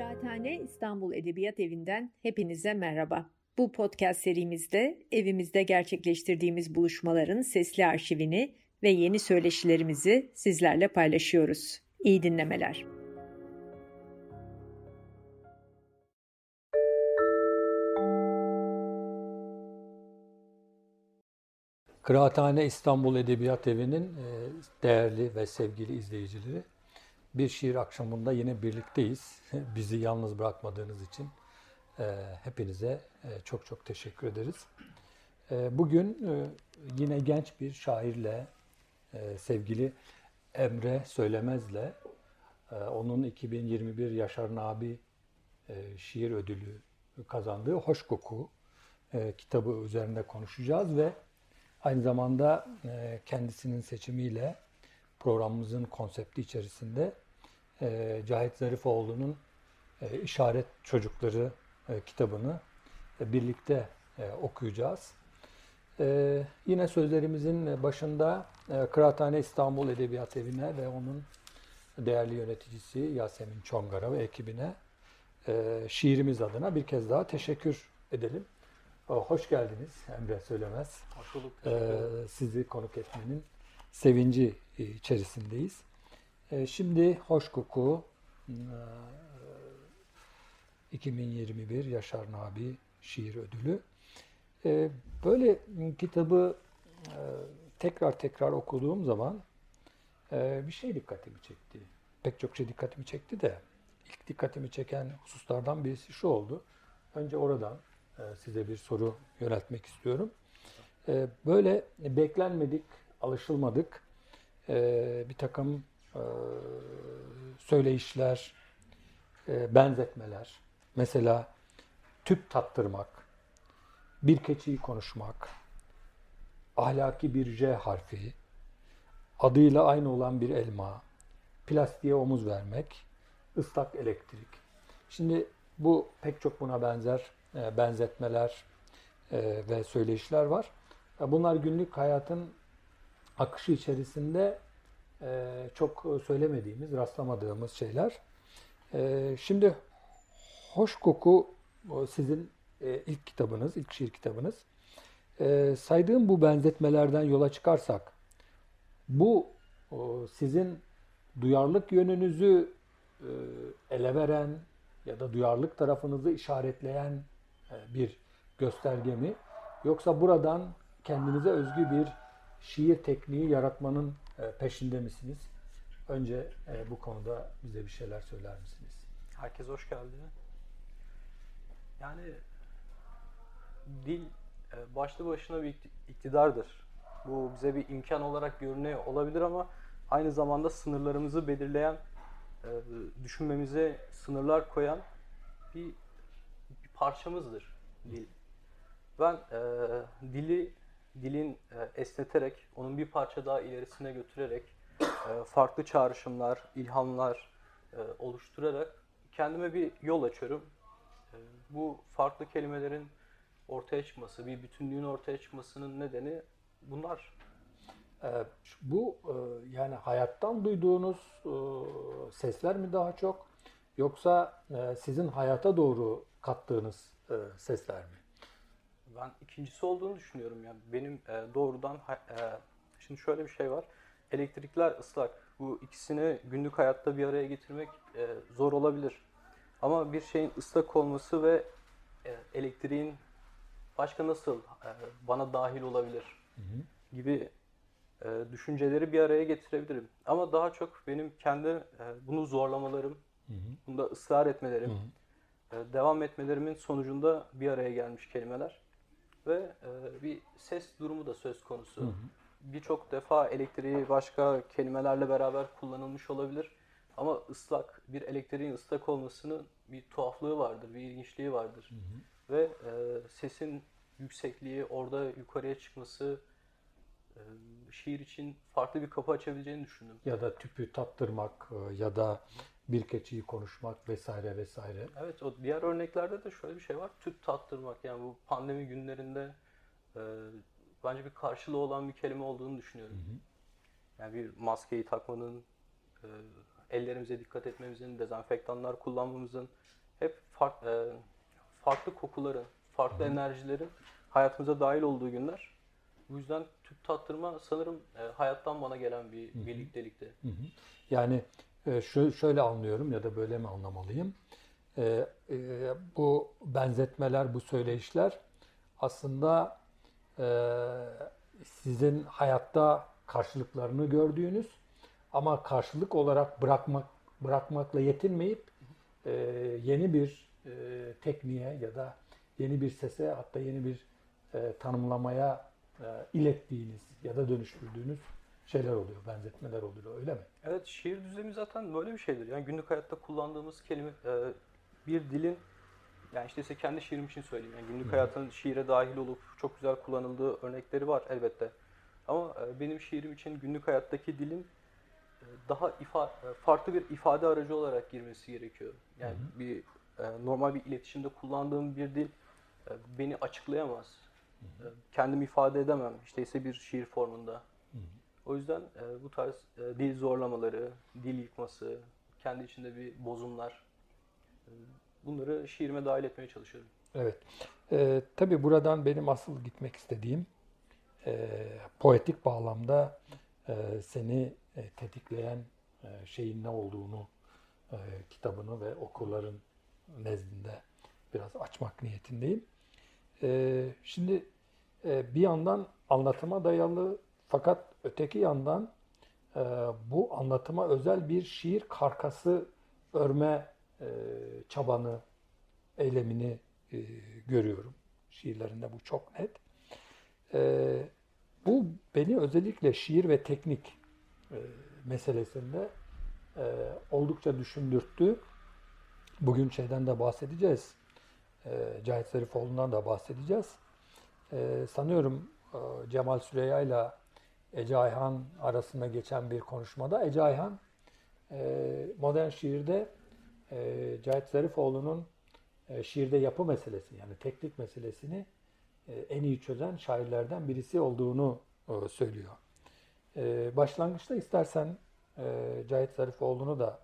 Kıraathane İstanbul Edebiyat Evi'nden hepinize merhaba. Bu podcast serimizde evimizde gerçekleştirdiğimiz buluşmaların sesli arşivini ve yeni söyleşilerimizi sizlerle paylaşıyoruz. İyi dinlemeler. Kıraathane İstanbul Edebiyat Evi'nin e, değerli ve sevgili izleyicileri, bir şiir akşamında yine birlikteyiz. Bizi yalnız bırakmadığınız için e, hepinize e, çok çok teşekkür ederiz. Bugün yine genç bir şairle, sevgili Emre Söylemez'le, onun 2021 Yaşar Nabi şiir ödülü kazandığı Hoş Koku kitabı üzerinde konuşacağız ve Aynı zamanda e, kendisinin seçimiyle programımızın konsepti içerisinde e, Cahit Zarifoğlu'nun e, İşaret Çocukları kitabını birlikte okuyacağız. Yine sözlerimizin başında Kıraathane İstanbul Edebiyat Evi'ne ve onun değerli yöneticisi Yasemin Çongar'a ve ekibine şiirimiz adına bir kez daha teşekkür edelim. Hoş geldiniz Emre Söylemez. Hoş bulduk. Ee, sizi konuk etmenin sevinci içerisindeyiz. Ee, şimdi Hoş Koku 2021 e, Yaşar Nabi Şiir Ödülü. Böyle kitabı e, tekrar tekrar okuduğum zaman e, bir şey dikkatimi çekti. Pek çok şey dikkatimi çekti de ilk dikkatimi çeken hususlardan birisi şu oldu. Önce oradan e, size bir soru yöneltmek istiyorum. E, böyle beklenmedik, alışılmadık e, bir takım söyleyişler, benzetmeler, mesela tüp tattırmak, bir keçiyi konuşmak, ahlaki bir J harfi, adıyla aynı olan bir elma, plastiğe omuz vermek, ıslak elektrik. Şimdi bu pek çok buna benzer e, benzetmeler e, ve söyleyişler var. E, bunlar günlük hayatın akışı içerisinde çok söylemediğimiz, rastlamadığımız şeyler. Şimdi Hoş Koku sizin ilk kitabınız, ilk şiir kitabınız. Saydığım bu benzetmelerden yola çıkarsak, bu sizin duyarlılık yönünüzü ele veren ya da duyarlılık tarafınızı işaretleyen e, bir gösterge mi? Yoksa buradan kendinize özgü bir şiir tekniği yaratmanın e, peşinde misiniz? Önce e, bu konuda bize bir şeyler söyler misiniz? Herkes hoş geldi. Yani dil başlı başına bir iktidardır. Bu bize bir imkan olarak görünüyor olabilir ama aynı zamanda sınırlarımızı belirleyen, düşünmemize sınırlar koyan bir parçamızdır dil. Ben e, dili dilin e, esneterek, onun bir parça daha ilerisine götürerek, e, farklı çağrışımlar, ilhamlar e, oluşturarak kendime bir yol açıyorum. Bu farklı kelimelerin ortaya çıkması, bir bütünlüğün ortaya çıkmasının nedeni bunlar. Bu yani hayattan duyduğunuz sesler mi daha çok yoksa sizin hayata doğru kattığınız sesler mi? Ben ikincisi olduğunu düşünüyorum. Yani benim e, doğrudan e, şimdi şöyle bir şey var. Elektrikler ıslak. Bu ikisini günlük hayatta bir araya getirmek e, zor olabilir. Ama bir şeyin ıslak olması ve e, elektriğin başka nasıl e, bana dahil olabilir hı hı. gibi e, düşünceleri bir araya getirebilirim. Ama daha çok benim kendi e, bunu zorlamalarım, hı hı. bunda ısrar etmelerim, hı hı e, devam etmelerimin sonucunda bir araya gelmiş kelimeler ve e, bir ses durumu da söz konusu. Birçok defa elektriği başka kelimelerle beraber kullanılmış olabilir. Ama ıslak, bir elektriğin ıslak olmasının bir tuhaflığı vardır, bir ilginçliği vardır. Hı hı. Ve e, sesin yüksekliği, orada yukarıya çıkması e, şiir için farklı bir kapı açabileceğini düşündüm. Ya da tüpü tattırmak e, ya da bir keçiyi konuşmak vesaire vesaire. Evet o diğer örneklerde de şöyle bir şey var. Tüp tattırmak yani bu pandemi günlerinde e, bence bir karşılığı olan bir kelime olduğunu düşünüyorum. Hı hı. Yani bir maskeyi takmanın, e, ellerimize dikkat etmemizin, dezenfektanlar kullanmamızın, hep fark, e, farklı kokuların, farklı enerjilerin hayatımıza dahil olduğu günler. Bu yüzden tüp tattırma sanırım e, hayattan bana gelen bir. Hı hı. Yani e, şu şöyle anlıyorum ya da böyle mi anlamalıyım? E, e, bu benzetmeler, bu söyleyişler aslında e, sizin hayatta karşılıklarını gördüğünüz ama karşılık olarak bırakmak bırakmakla yetinmeyip e, yeni bir tekniğe ya da yeni bir sese hatta yeni bir tanımlamaya ilettiğiniz ya da dönüştürdüğünüz şeyler oluyor, benzetmeler oluyor öyle mi? Evet, şiir düzlemi zaten böyle bir şeydir. Yani günlük hayatta kullandığımız kelime e, bir dilin yani işte ise kendi şiirim için söyleyeyim. Yani günlük hayatın şiire dahil olup çok güzel kullanıldığı örnekleri var elbette. Ama e, benim şiirim için günlük hayattaki dilin e, daha ifa, e, farklı bir ifade aracı olarak girmesi gerekiyor. Yani bir e, normal bir iletişimde kullandığım bir dil e, beni açıklayamaz. E, kendimi ifade edemem. İşte ise bir şiir formunda. O yüzden e, bu tarz e, dil zorlamaları, dil yıkması, kendi içinde bir bozumlar e, bunları şiirime dahil etmeye çalışıyorum. Evet. Ee, tabii buradan benim asıl gitmek istediğim e, poetik bağlamda e, seni e, tetikleyen e, şeyin ne olduğunu e, kitabını ve okurların nezdinde biraz açmak niyetindeyim. E, şimdi e, bir yandan anlatıma dayalı fakat öteki yandan e, bu anlatıma özel bir şiir karkası örme e, çabanı, eylemini e, görüyorum. Şiirlerinde bu çok net. E, bu beni özellikle şiir ve teknik e, meselesinde e, oldukça düşündürttü. Bugün şeyden de bahsedeceğiz. E, Cahit Zarifoğlu'ndan da bahsedeceğiz. E, sanıyorum e, Cemal Süreyya ile Ece Ayhan arasında geçen bir konuşmada Ece Ayhan e, modern şiirde e, Cahit Zarifoğlu'nun e, şiirde yapı meselesi yani teknik meselesini en iyi çözen şairlerden birisi olduğunu söylüyor. Başlangıçta istersen Cahit Zarifoğlu'nu da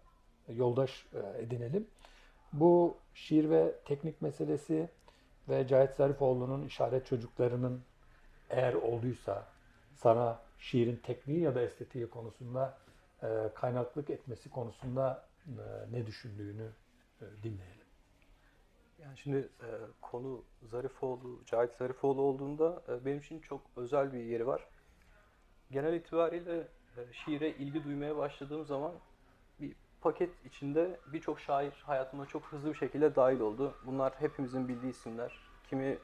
yoldaş edinelim. Bu şiir ve teknik meselesi ve Cahit Zarifoğlu'nun işaret çocuklarının eğer olduysa sana şiirin tekniği ya da estetiği konusunda e, kaynaklık etmesi konusunda e, ne düşündüğünü e, dinleyelim. Yani şimdi e, konu Zarifoğlu, Cahit Zarifoğlu olduğunda e, benim için çok özel bir yeri var. Genel itibariyle e, şiire ilgi duymaya başladığım zaman bir paket içinde birçok şair hayatıma çok hızlı bir şekilde dahil oldu. Bunlar hepimizin bildiği isimler. Kimi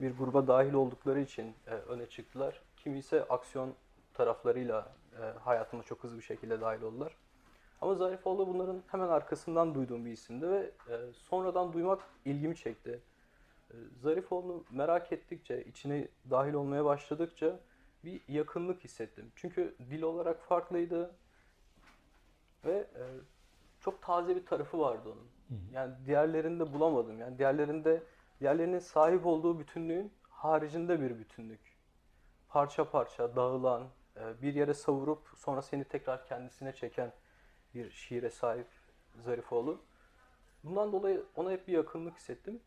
bir gruba dahil oldukları için e, öne çıktılar. Kimi ise aksiyon taraflarıyla e, hayatıma çok hızlı bir şekilde dahil oldular. Ama Zarifoğlu bunların hemen arkasından duyduğum bir isimdi ve e, sonradan duymak ilgimi çekti. E, Zarifoğlu'nu merak ettikçe, içine dahil olmaya başladıkça bir yakınlık hissettim. Çünkü dil olarak farklıydı ve e, çok taze bir tarafı vardı onun. Yani diğerlerinde bulamadım. Yani diğerlerinde diğerlerinin sahip olduğu bütünlüğün haricinde bir bütünlük. Parça parça dağılan, bir yere savurup sonra seni tekrar kendisine çeken bir şiire sahip Zarifoğlu. Bundan dolayı ona hep bir yakınlık hissettim.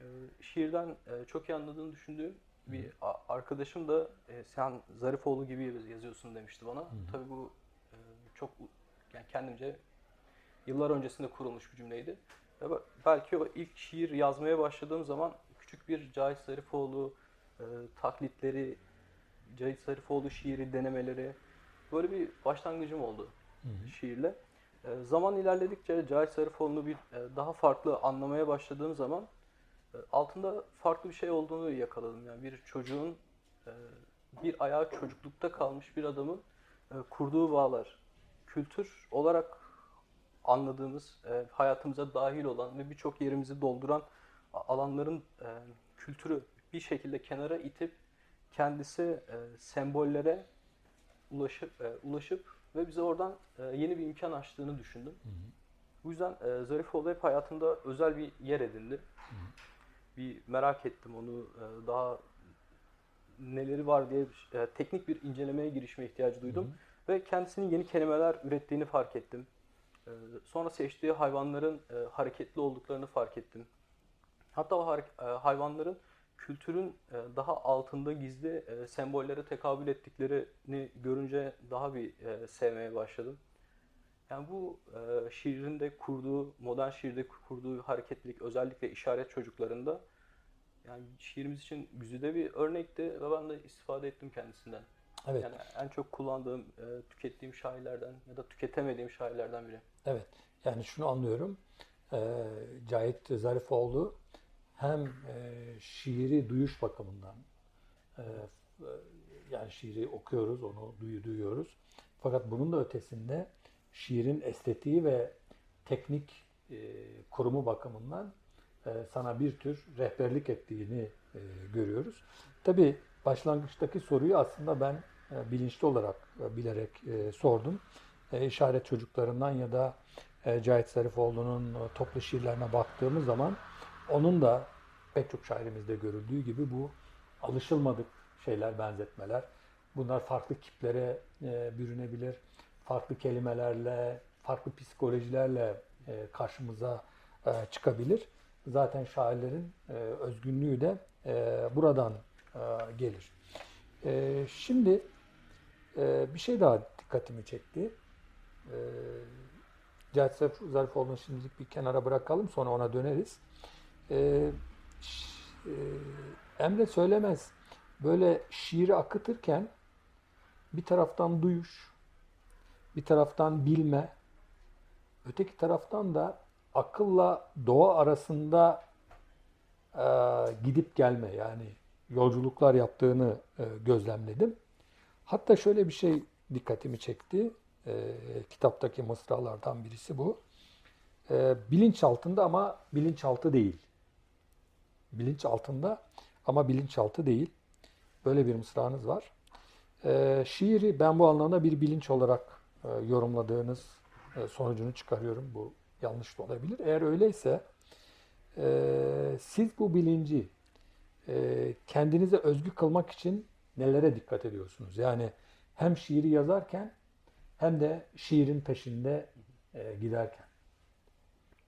E, şiirden e, çok iyi anladığını düşündüğüm bir arkadaşım da sen Zarifoğlu gibi yazıyorsun demişti bana. Hı. Tabii bu çok yani kendimce yıllar öncesinde kurulmuş bir cümleydi. Belki o ilk şiir yazmaya başladığım zaman küçük bir Cahit Zarifoğlu e, taklitleri, Cahit Zarifoğlu şiiri denemeleri böyle bir başlangıcım oldu hı hı. şiirle. E, zaman ilerledikçe Cahit Zarifoğlu'nu bir e, daha farklı anlamaya başladığım zaman e, altında farklı bir şey olduğunu yakaladım. Yani bir çocuğun e, bir ayağı çocuklukta kalmış bir adamın e, kurduğu bağlar. Kültür olarak anladığımız, e, hayatımıza dahil olan ve birçok yerimizi dolduran alanların e, kültürü bir şekilde kenara itip kendisi e, sembollere ulaşıp e, ulaşıp ve bize oradan e, yeni bir imkan açtığını düşündüm. Hı hı. Bu yüzden e, Zarifoğlu hep hayatımda özel bir yer edindi. Hı hı. Bir merak ettim onu e, daha neleri var diye e, teknik bir incelemeye girişme ihtiyacı duydum. Hı hı. Ve kendisinin yeni kelimeler ürettiğini fark ettim. E, sonra seçtiği hayvanların e, hareketli olduklarını fark ettim. Hatta o e, hayvanların kültürün e, daha altında gizli e, sembollere tekabül ettiklerini görünce daha bir sevmeye başladım. Yani bu şiirin de kurduğu, modern şiirde kurduğu hareketlilik özellikle işaret çocuklarında yani şiirimiz için güzide bir örnekti ve ben de istifade ettim kendisinden. Evet. Yani en çok kullandığım, tükettiğim şairlerden ya da tüketemediğim şairlerden biri. Evet. Yani şunu anlıyorum. Cahit Zarifoğlu hem e, şiiri duyuş bakımından e, yani şiiri okuyoruz, onu duyu, duyuyoruz. Fakat bunun da ötesinde şiirin estetiği ve teknik e, kurumu bakımından e, sana bir tür rehberlik ettiğini e, görüyoruz. Tabi başlangıçtaki soruyu aslında ben e, bilinçli olarak e, bilerek e, sordum. E, işaret çocuklarından ya da e, Cahit Zarifoğlu'nun e, toplu şiirlerine baktığımız zaman onun da pek çok şairimizde görüldüğü gibi bu alışılmadık şeyler, benzetmeler. Bunlar farklı kiplere e, bürünebilir. Farklı kelimelerle, farklı psikolojilerle e, karşımıza e, çıkabilir. Zaten şairlerin e, özgünlüğü de e, buradan e, gelir. E, şimdi e, bir şey daha dikkatimi çekti. E, Cahit Zarifoğlu'nu şimdilik bir kenara bırakalım sonra ona döneriz e, e, Emre söylemez böyle şiiri akıtırken bir taraftan duyuş, bir taraftan bilme, öteki taraftan da akılla doğa arasında e, gidip gelme yani yolculuklar yaptığını e, gözlemledim. Hatta şöyle bir şey dikkatimi çekti. E, kitaptaki mısralardan birisi bu. E, bilinç altında ama bilinçaltı değil bilinç altında ama bilinçaltı değil. Böyle bir mısranız var. E, şiiri ben bu anlamda bir bilinç olarak e, yorumladığınız e, sonucunu çıkarıyorum. Bu yanlış da olabilir. Eğer öyleyse e, siz bu bilinci e, kendinize özgü kılmak için nelere dikkat ediyorsunuz? Yani hem şiiri yazarken hem de şiirin peşinde e, giderken.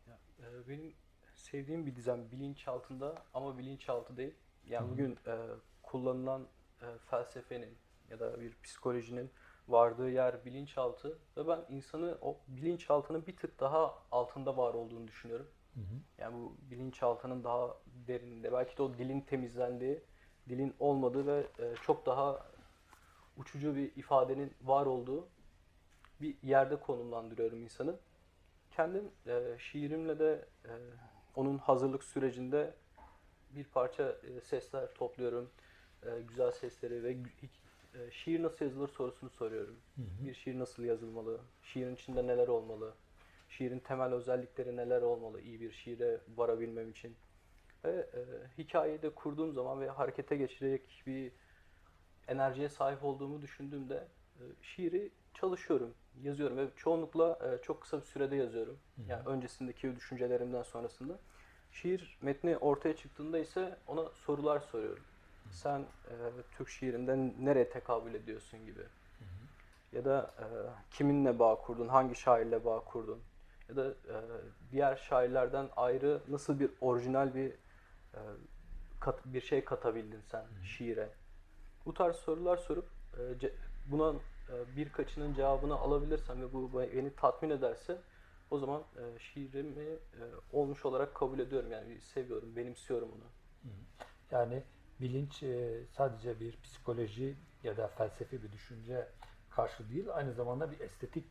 Ya, e, benim sevdiğim bir dizem bilinçaltında ama bilinçaltı değil. Yani bugün e, kullanılan e, felsefenin ya da bir psikolojinin vardığı yer bilinçaltı ve ben insanı o bilinçaltının bir tık daha altında var olduğunu düşünüyorum. Hı hı. Yani bu bilinçaltının daha derininde belki de o dilin temizlendiği, dilin olmadığı ve e, çok daha uçucu bir ifadenin var olduğu bir yerde konumlandırıyorum insanı. Kendim e, şiirimle de e, onun hazırlık sürecinde bir parça e, sesler topluyorum. E, güzel sesleri ve e, şiir nasıl yazılır sorusunu soruyorum. Hı hı. Bir şiir nasıl yazılmalı? Şiirin içinde neler olmalı? Şiirin temel özellikleri neler olmalı iyi bir şiire varabilmem için? Ve e, hikayeyi de kurduğum zaman ve harekete geçirecek bir enerjiye sahip olduğumu düşündüğümde e, şiiri çalışıyorum, yazıyorum ve çoğunlukla e, çok kısa bir sürede yazıyorum. Hı. Yani öncesindeki düşüncelerimden sonrasında. Şiir metni ortaya çıktığında ise ona sorular soruyorum. Hı. Sen e, Türk şiirinden nereye tekabül ediyorsun gibi. Hı. Ya da e, kiminle bağ kurdun, hangi şairle bağ kurdun. Ya da e, diğer şairlerden ayrı nasıl bir orijinal bir e, kat, bir şey katabildin sen hı. şiire. Bu tarz sorular sorup e, buna birkaçının cevabını alabilirsem ve bu beni tatmin ederse o zaman e, şiirimi e, olmuş olarak kabul ediyorum. Yani seviyorum, benimsiyorum onu. Yani bilinç sadece bir psikoloji ya da felsefi bir düşünce karşı değil, aynı zamanda bir estetik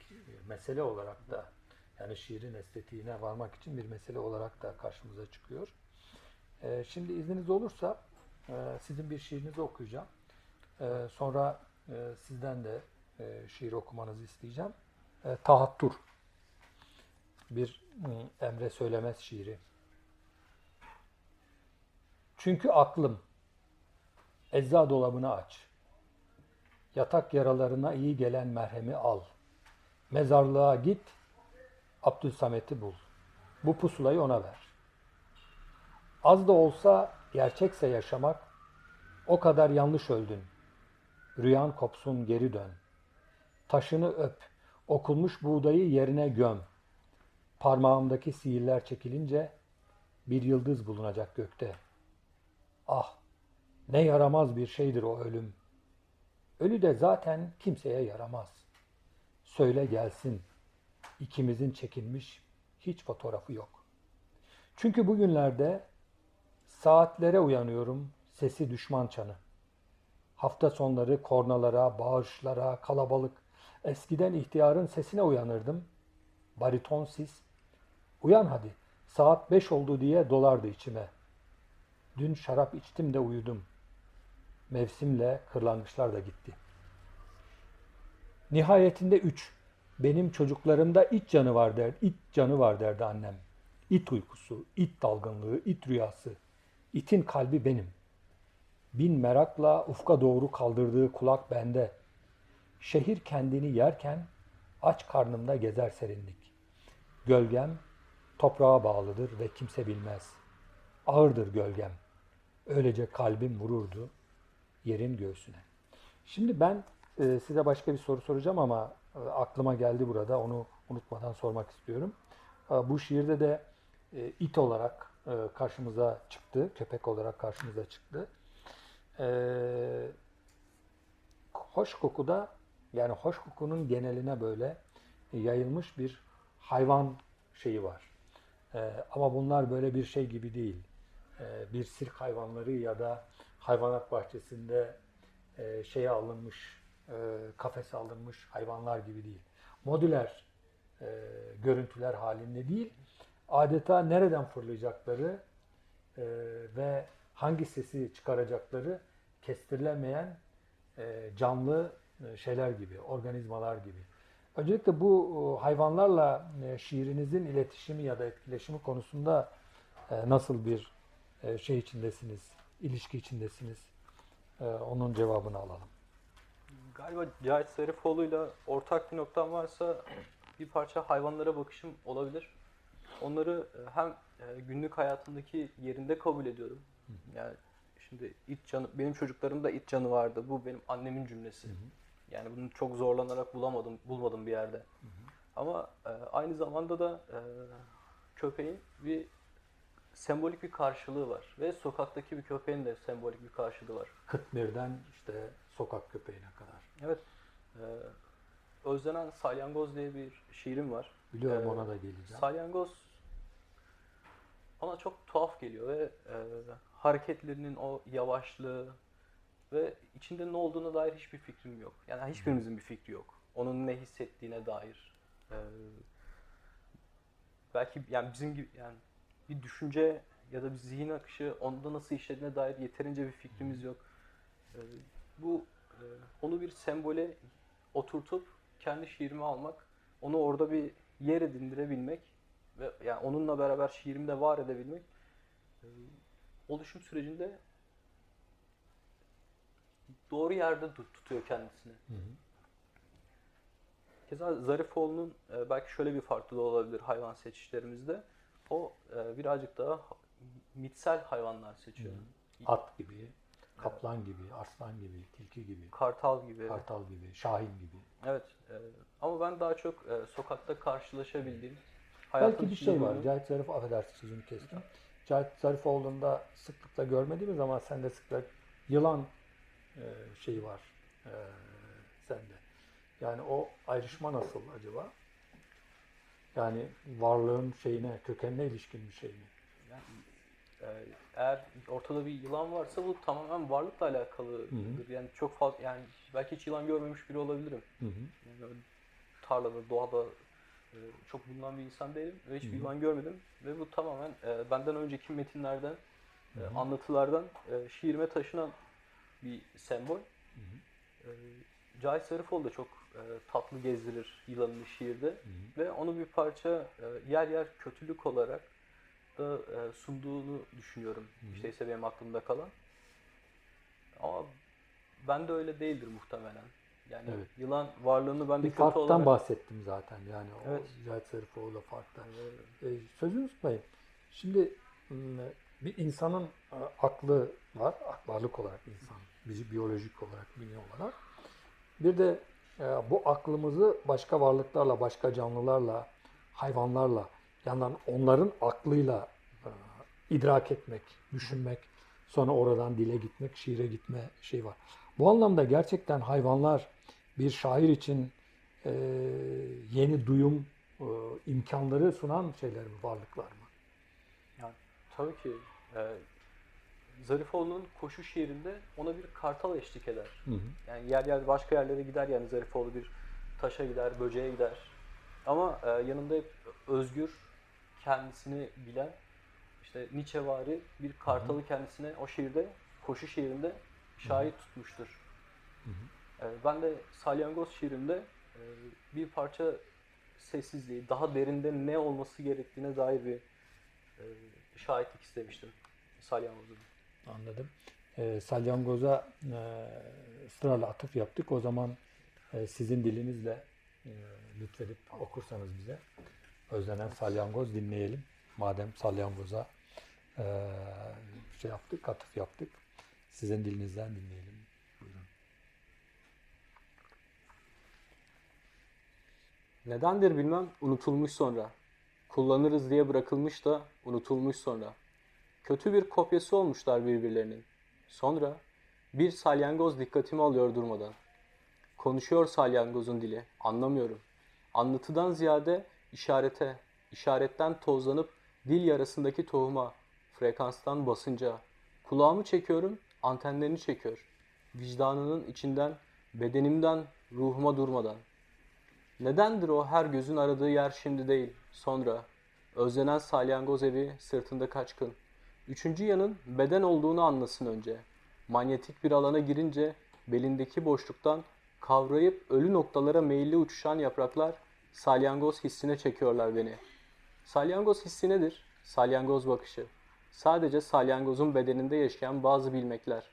mesele olarak da yani şiirin estetiğine varmak için bir mesele olarak da karşımıza çıkıyor. Şimdi izniniz olursa sizin bir şiirinizi okuyacağım. Sonra sizden de e, şiir okumanızı isteyeceğim. E, Tahattur. Bir e, Emre Söylemez şiiri. Çünkü aklım ecza dolabını aç. Yatak yaralarına iyi gelen merhemi al. Mezarlığa git, Abdülsamet'i bul. Bu pusulayı ona ver. Az da olsa gerçekse yaşamak, o kadar yanlış öldün. Rüyan kopsun geri dön.'' Taşını öp, okulmuş buğdayı yerine göm. Parmağımdaki sihirler çekilince bir yıldız bulunacak gökte. Ah, ne yaramaz bir şeydir o ölüm. Ölü de zaten kimseye yaramaz. Söyle gelsin, ikimizin çekilmiş hiç fotoğrafı yok. Çünkü bugünlerde saatlere uyanıyorum, sesi düşman çanı. Hafta sonları kornalara, bağışlara, kalabalık. Eskiden ihtiyarın sesine uyanırdım. Bariton sis. Uyan hadi, saat beş oldu diye dolardı içime. Dün şarap içtim de uyudum. Mevsimle kırlangıçlar da gitti. Nihayetinde üç. Benim çocuklarımda it canı var der, it canı var derdi annem. İt uykusu, it dalgınlığı, it rüyası. İtin kalbi benim. Bin merakla ufka doğru kaldırdığı kulak bende. Şehir kendini yerken aç karnımda gezer serinlik. Gölgem toprağa bağlıdır ve kimse bilmez. Ağırdır gölgem. Öylece kalbim vururdu yerin göğsüne. Şimdi ben e, size başka bir soru soracağım ama e, aklıma geldi burada. Onu unutmadan sormak istiyorum. E, bu şiirde de it olarak karşımıza çıktı. Köpek olarak karşımıza çıktı. E, hoş kokuda yani hoş kokunun geneline böyle yayılmış bir hayvan şeyi var. E, ama bunlar böyle bir şey gibi değil. E, bir sirk hayvanları ya da hayvanat bahçesinde e, şeye alınmış, e, kafese alınmış hayvanlar gibi değil. Modüler e, görüntüler halinde değil, adeta nereden fırlayacakları e, ve hangi sesi çıkaracakları kestirilemeyen e, canlı e, şeyler gibi, organizmalar gibi. Öncelikle bu e, hayvanlarla e, şiirinizin iletişimi ya da etkileşimi konusunda e, nasıl bir e, şey içindesiniz, ilişki içindesiniz? E, onun cevabını alalım. Galiba Cahit Zarifoğlu'yla ortak bir noktam varsa bir parça hayvanlara bakışım olabilir. Onları e, hem e, günlük hayatımdaki yerinde kabul ediyorum. Yani şimdi it canı, benim çocuklarımda it canı vardı. Bu benim annemin cümlesi. Yani bunu çok zorlanarak bulamadım, bulmadım bir yerde. Ama e, aynı zamanda da e, köpeğin bir sembolik bir karşılığı var. Ve sokaktaki bir köpeğin de sembolik bir karşılığı var. Kıtmir'den işte sokak köpeğine kadar. Evet. E, Özlenen Salyangoz diye bir şiirim var. Biliyorum Ee, ona da geleceğim. Salyangoz bana çok tuhaf geliyor ve e, hareketlerinin o yavaşlığı ve içinde ne olduğuna dair hiçbir fikrim yok. Yani hiçbirimizin bir fikri yok. Onun ne hissettiğine dair. E, belki yani bizim gibi yani bir düşünce ya da bir zihin akışı onda nasıl işlediğine dair yeterince bir fikrimiz yok. E, bu e, onu bir sembole oturtup kendi şiirime almak, onu orada bir yer edindirebilmek ve yani onunla beraber şiirimde var edebilmek e, oluşum sürecinde doğru yerde tut- tutuyor kendisini. Hı hı. Keza Zarifoğlu'nun e, belki şöyle bir farklılığı olabilir hayvan seçişlerimizde. O e, birazcık daha mitsel hayvanlar seçiyor. At gibi, kaplan gibi, arslan gibi, tilki gibi, Kartal gibi. kartal gibi, şahin gibi. Evet. e, ama ben daha çok e, sokakta karşılaşabildiğim Belki bir şey var. Cahit Zarif, affedersin sözünü kestim. Cahit Zarifoğlu'nda sıklıkla görmediğimiz ama sende sıklıkla yılan e, şeyi var e, sende. Yani o ayrışma nasıl acaba? Yani varlığın şeyine, kökenine ilişkin bir şey mi? Yani, e, eğer ortada bir yılan varsa bu tamamen varlıkla alakalıdır. Yani çok fazla yani belki hiç yılan görmemiş biri olabilirim. Hı hı. Yani tarlada, doğada e, çok bulunan bir insan değilim ve hiçbir Hı hı. yılan görmedim. Ve bu tamamen e, benden önceki metinlerden, e, Hı hı. anlatılardan şiirime taşınan bir sembol. E, Cahit Sarıfoğlu da çok e, tatlı gezdirir yılanını şiirde. Ve onu bir parça e, yer yer kötülük olarak da e, sunduğunu düşünüyorum. İşte ise benim aklımda kalan. Ama ben de öyle değildir muhtemelen. Yani Evet. yılan varlığını ben de Bir kötü farktan olarak... bahsettim zaten yani o Evet. Cahit Zarifoğlu farktan. Ee, E, sözünü unutmayın. Şimdi bir insanın e, aklı var, ak- varlık olarak insan, bizi biyolojik olarak, bünye olarak. Bir de e, bu aklımızı başka varlıklarla, başka canlılarla, hayvanlarla yandan onların aklıyla e, idrak etmek, düşünmek, sonra oradan dile gitmek, şiire gitme şey var. Bu anlamda gerçekten hayvanlar bir şair için yeni duyum imkanları sunan şeyler mi, varlıklar mı? Yani tabii ki e, Zarifoğlu'nun koşu şiirinde ona bir kartal eşlik eder. Hı hı. Yani yer yer başka yerlere gider yani Zarifoğlu bir taşa gider, böceğe gider. Ama e, yanında hep özgür, kendisini bilen, işte Nietzschevari bir kartalı kendisine o şiirde, koşu şiirinde şahit tutmuştur. E, ben de Salyangoz şiirimde e, bir parça sessizliği, daha derinde ne olması gerektiğine dair bir e, şahitlik istemiştim Salyangoz'un. Anladım. E, salyangoza e, ısrarla atıf yaptık. O zaman e, sizin dilinizle e, lütfedip okursanız bize özlenen salyangoz dinleyelim. Madem salyangoza e, şey yaptık, atıf yaptık. Sizin dilinizden dinleyelim. Buyurun. Nedendir bilmem unutulmuş sonra. Kullanırız diye bırakılmış da unutulmuş sonra. Kötü bir kopyası olmuşlar birbirlerinin. Sonra bir salyangoz dikkatimi alıyor durmadan. Konuşuyor salyangozun dili. Anlamıyorum. Anlatıdan ziyade işarete, işaretten tozlanıp dil yarasındaki tohuma, frekanstan basınca. Kulağımı çekiyorum, antenlerini çekiyor. Vicdanının içinden, bedenimden, ruhuma durmadan. Nedendir o her gözün aradığı yer şimdi değil, sonra? Özlenen salyangoz evi sırtında kaçkın. Üçüncü yanın beden olduğunu anlasın önce. Manyetik bir alana girince belindeki boşluktan kavrayıp ölü noktalara meyilli uçuşan yapraklar salyangoz hissine çekiyorlar beni. Salyangoz hissi nedir? Salyangoz bakışı. Sadece salyangozun bedeninde yaşayan bazı bilmekler.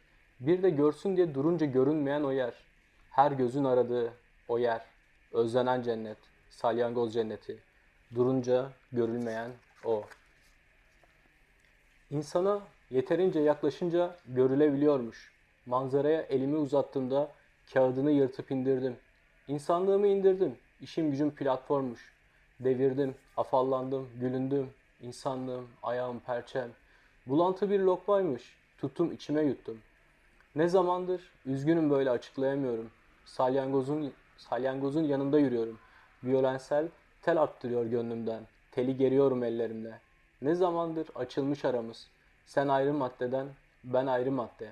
Bir de görsün diye durunca görünmeyen o yer. Her gözün aradığı o yer. Özlenen cennet. Salyangoz cenneti. Durunca görülmeyen o. İnsana yeterince yaklaşınca görülebiliyormuş. Manzaraya elimi uzattığımda kağıdını yırtıp indirdim. İnsanlığımı indirdim. İşim gücüm platformmuş. Devirdim, afallandım, gülündüm. İnsanlığım, ayağım, perçem. Bulantı bir lokmaymış. Tuttum içime yuttum. Ne zamandır üzgünüm böyle açıklayamıyorum. Salyangozun salyangozun yanında yürüyorum. Viyolensel tel attırıyor gönlümden. Teli geriyorum ellerimle. Ne zamandır açılmış aramız. Sen ayrı maddeden, ben ayrı madde.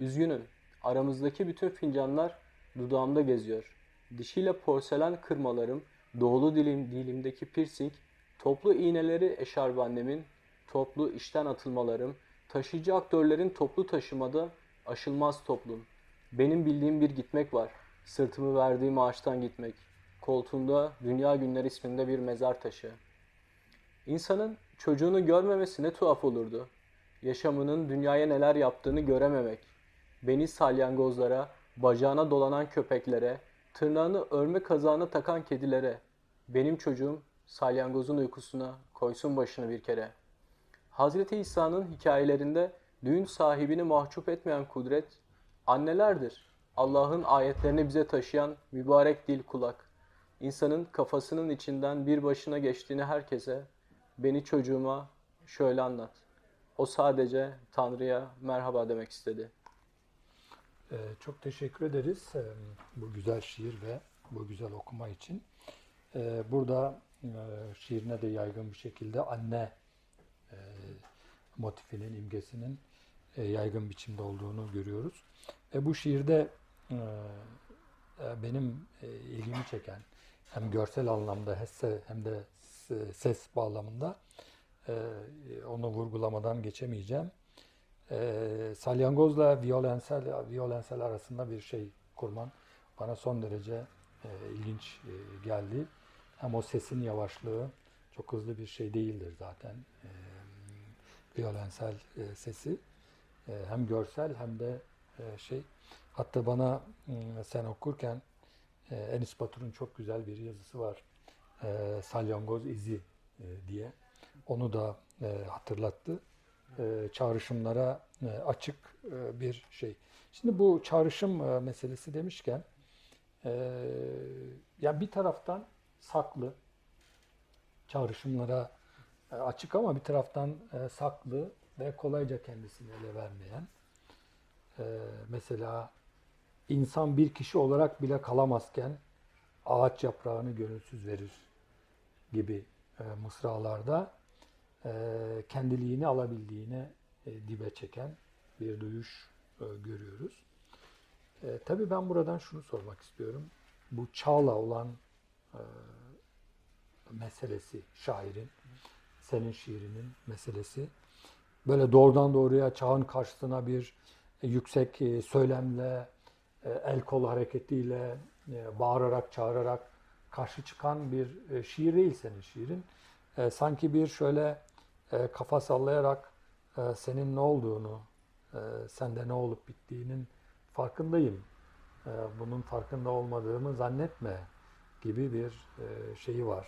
Üzgünüm. Aramızdaki bütün fincanlar dudağımda geziyor. Dişiyle porselen kırmalarım, doğulu dilim dilimdeki piercing, toplu iğneleri eşarbannemin, toplu işten atılmalarım, taşıyıcı aktörlerin toplu taşımada aşılmaz toplum. Benim bildiğim bir gitmek var. Sırtımı verdiğim ağaçtan gitmek. Koltuğunda Dünya Günler isminde bir mezar taşı. İnsanın çocuğunu görmemesi ne tuhaf olurdu. Yaşamının dünyaya neler yaptığını görememek. Beni salyangozlara, bacağına dolanan köpeklere, tırnağını örme kazağına takan kedilere. Benim çocuğum salyangozun uykusuna koysun başını bir kere. Hazreti İsa'nın hikayelerinde düğün sahibini mahcup etmeyen kudret annelerdir. Allah'ın ayetlerini bize taşıyan mübarek dil kulak. İnsanın kafasının içinden bir başına geçtiğini herkese, beni çocuğuma şöyle anlat. O sadece Tanrı'ya merhaba demek istedi. Ee, çok teşekkür ederiz e, bu güzel şiir ve bu güzel okuma için. Ee, burada e, şiirine de yaygın bir şekilde anne e, motifinin, imgesinin e, yaygın biçimde olduğunu görüyoruz. Ve bu şiirde e, e, benim e, ilgimi çeken hem görsel anlamda hem de ses bağlamında onu vurgulamadan geçemeyeceğim. Salyangozla violensel, violensel arasında bir şey kurman bana son derece ilginç geldi. Hem o sesin yavaşlığı çok hızlı bir şey değildir zaten violensel sesi. Hem görsel hem de şey Hatta bana ıı, sen okurken e, Enis Batur'un çok güzel bir yazısı var. E, Salyangoz izi e, diye. Onu da hatırlattı. Çağrışımlara açık bir şey. Şimdi bu çağrışım meselesi demişken yani bir taraftan saklı, çağrışımlara e, açık ama bir taraftan e, saklı ve kolayca kendisini ele vermeyen. E, mesela insan bir kişi olarak bile kalamazken ağaç yaprağını gönülsüz verir gibi mısralarda kendiliğini alabildiğine dibe çeken bir duyuş görüyoruz. Tabii ben buradan şunu sormak istiyorum. Bu çağla olan meselesi şairin, senin şiirinin meselesi. Böyle doğrudan doğruya çağın karşısına bir e, yüksek e, söylemle, e, el kol hareketiyle, bağırarak, çağırarak karşı çıkan bir şiir değil senin şiirin. Sanki bir şöyle kafa sallayarak senin ne olduğunu, sende ne olup bittiğinin farkındayım. Bunun farkında olmadığımı zannetme gibi bir şeyi var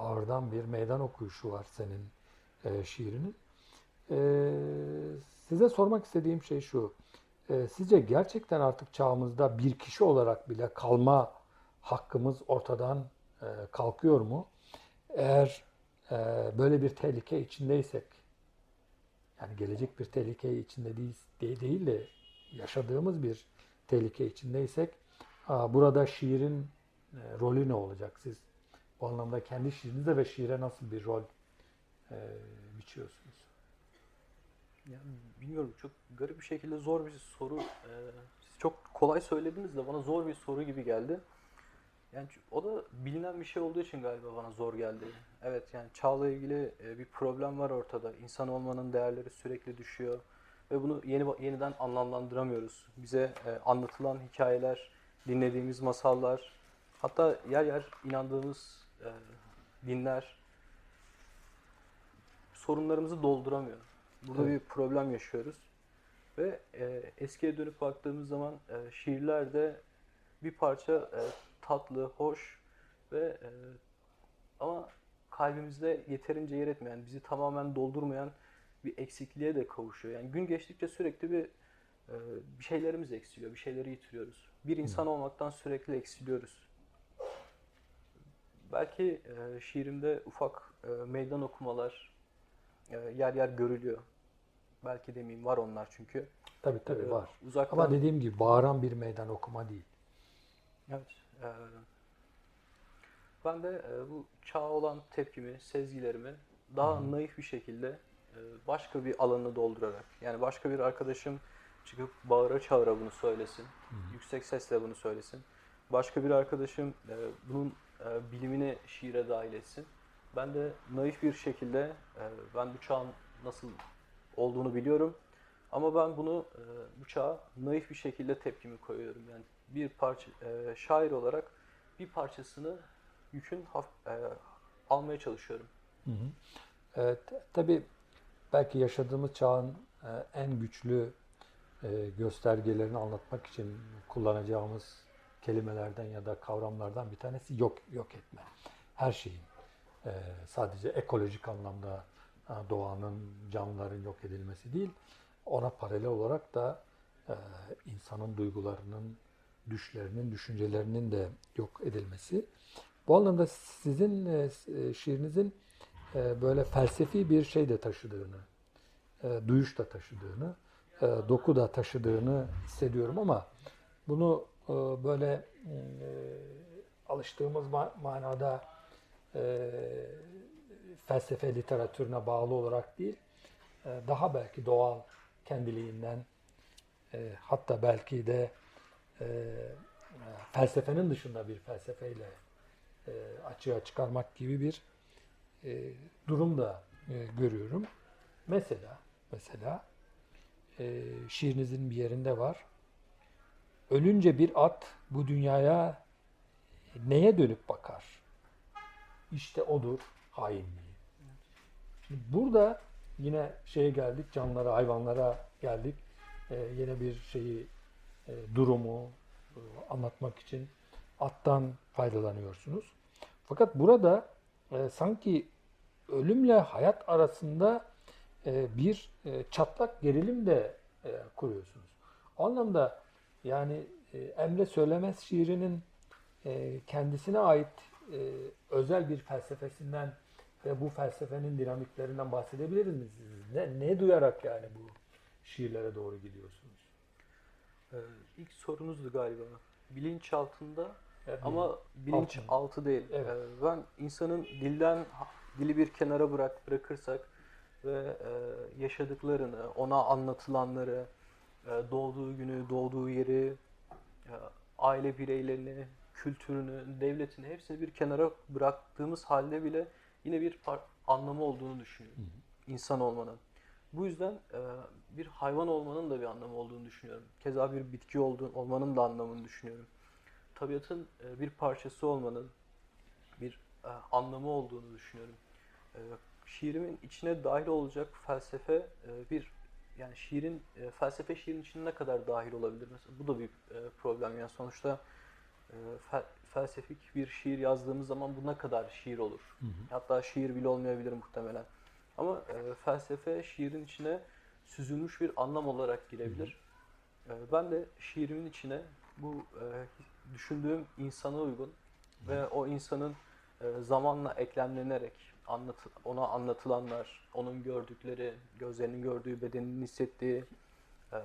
ağırdan bir meydan okuyuşu var senin e, şiirinin. E, size sormak istediğim şey şu. E, sizce gerçekten artık çağımızda bir kişi olarak bile kalma hakkımız ortadan e, kalkıyor mu? Eğer e, böyle bir tehlike içindeysek, yani gelecek bir tehlike içinde değil, değil de yaşadığımız bir tehlike içindeysek, burada şiirin e, rolü ne olacak? Siz bu anlamda kendi şiirinizde ve şiire nasıl bir rol biçiyorsunuz? Ya, bilmiyorum çok garip bir şekilde zor bir soru. Ee, siz çok kolay söylediniz de bana zor bir soru gibi geldi. Yani o da bilinen bir şey olduğu için galiba bana zor geldi. Evet yani çağla ilgili e, bir problem var ortada. İnsan olmanın değerleri sürekli düşüyor ve bunu yeni yeniden anlamlandıramıyoruz. Bize e, anlatılan hikayeler, dinlediğimiz masallar, hatta yer yer inandığımız e, dinler sorunlarımızı dolduramıyor. Burada evet. bir problem yaşıyoruz. Ve e, eskiye dönüp baktığımız zaman e, şiirlerde bir parça e, tatlı, hoş ve e, ama kalbimizde yeterince yer etmeyen, bizi tamamen doldurmayan bir eksikliğe de kavuşuyor. Yani gün geçtikçe sürekli bir e, bir şeylerimiz eksiliyor, bir şeyleri yitiriyoruz. Bir insan olmaktan sürekli eksiliyoruz. Belki e, şiirimde ufak e, meydan okumalar e, yer yer görülüyor. Belki demeyeyim var onlar çünkü. Tabii tabii e, var. Uzaktan... Ama dediğim gibi bağıran bir meydan okuma değil. Evet. E, ben de e, bu çağa olan tepkimi, sezgilerimi daha hmm. naif bir şekilde e, başka bir alanı doldurarak yani başka bir arkadaşım çıkıp bağıra çağıra bunu söylesin. Hmm. Yüksek sesle bunu söylesin. Başka bir arkadaşım e, bunun e, bilimini şiire dahil etsin. Ben de naif bir şekilde e, ben bu çağın nasıl olduğunu biliyorum. Ama ben bunu e, bu çağa naif bir şekilde tepkimi koyuyorum. Yani bir parça e, şair olarak bir parçasını yükün haf, e, almaya çalışıyorum. Hı hı. Evet, tabii belki yaşadığımız çağın e, en güçlü e, göstergelerini anlatmak için kullanacağımız kelimelerden ya da kavramlardan bir tanesi yok yok etme. Her şeyin e, sadece ekolojik anlamda e, doğanın, canlıların yok edilmesi değil, ona paralel olarak da e, insanın duygularının, düşlerinin, düşüncelerinin de yok edilmesi. Bu anlamda sizin e, e şiirinizin e, böyle felsefi bir şey de taşıdığını, duyuş da taşıdığını, doku da taşıdığını hissediyorum ama bunu böyle alıştığımız manada felsefe literatürüne bağlı olarak değil, daha belki doğal kendiliğinden hatta belki de felsefenin dışında bir felsefeyle açığa çıkarmak gibi bir durum da görüyorum. Mesela mesela şiirinizin bir yerinde var. Ölünce bir at bu dünyaya neye dönüp bakar? İşte odur hainliği. Burada yine şeye geldik, canlılara, hayvanlara geldik. Ee, yine bir şeyi, e, durumu e, anlatmak için attan faydalanıyorsunuz. Fakat burada e, sanki ölümle hayat arasında e, bir e, çatlak gerilim de e, kuruyorsunuz. O anlamda yani e, Emre Söylemez şiirinin e, kendisine ait e, özel bir felsefesinden ve bu felsefenin dinamiklerinden bahsedebilir misiniz? Ne, ne duyarak yani bu şiirlere doğru gidiyorsunuz? Ee, ilk sorunuzdu galiba. Bilinç altında Evet, ama bilinç altında. altı değil. Evet. Ee, ben insanın dilden dili bir kenara bırak bırakırsak ve e, yaşadıklarını, ona anlatılanları, e, doğduğu günü, doğduğu yeri, aile bireylerini, kültürünü, devletini hepsini bir kenara bıraktığımız halde bile yine bir anlamı olduğunu düşünüyorum. İnsan olmanın. Bu yüzden e, bir hayvan olmanın da bir anlamı olduğunu düşünüyorum. Keza bir bitki olduğu, olmanın da anlamını düşünüyorum. Tabiatın e, bir parçası olmanın bir e, anlamı olduğunu düşünüyorum. E, şiirimin içine dahil olacak felsefe e, bir yani şiirin e, felsefe şiirin içine ne kadar dahil olabilir mesela bu da bir e, problem yani sonuçta e, fel- felsefik bir şiir yazdığımız zaman bu ne kadar şiir olur? Hatta şiir bile olmayabilir muhtemelen. Ama e, felsefe şiirin içine süzülmüş bir anlam olarak girebilir. E, ben de şiirimin içine bu e, düşündüğüm insana uygun ve o insanın e, zamanla eklemlenerek anlat ona anlatılanlar, onun gördükleri, gözlerinin gördüğü, bedeninin hissettiği, e,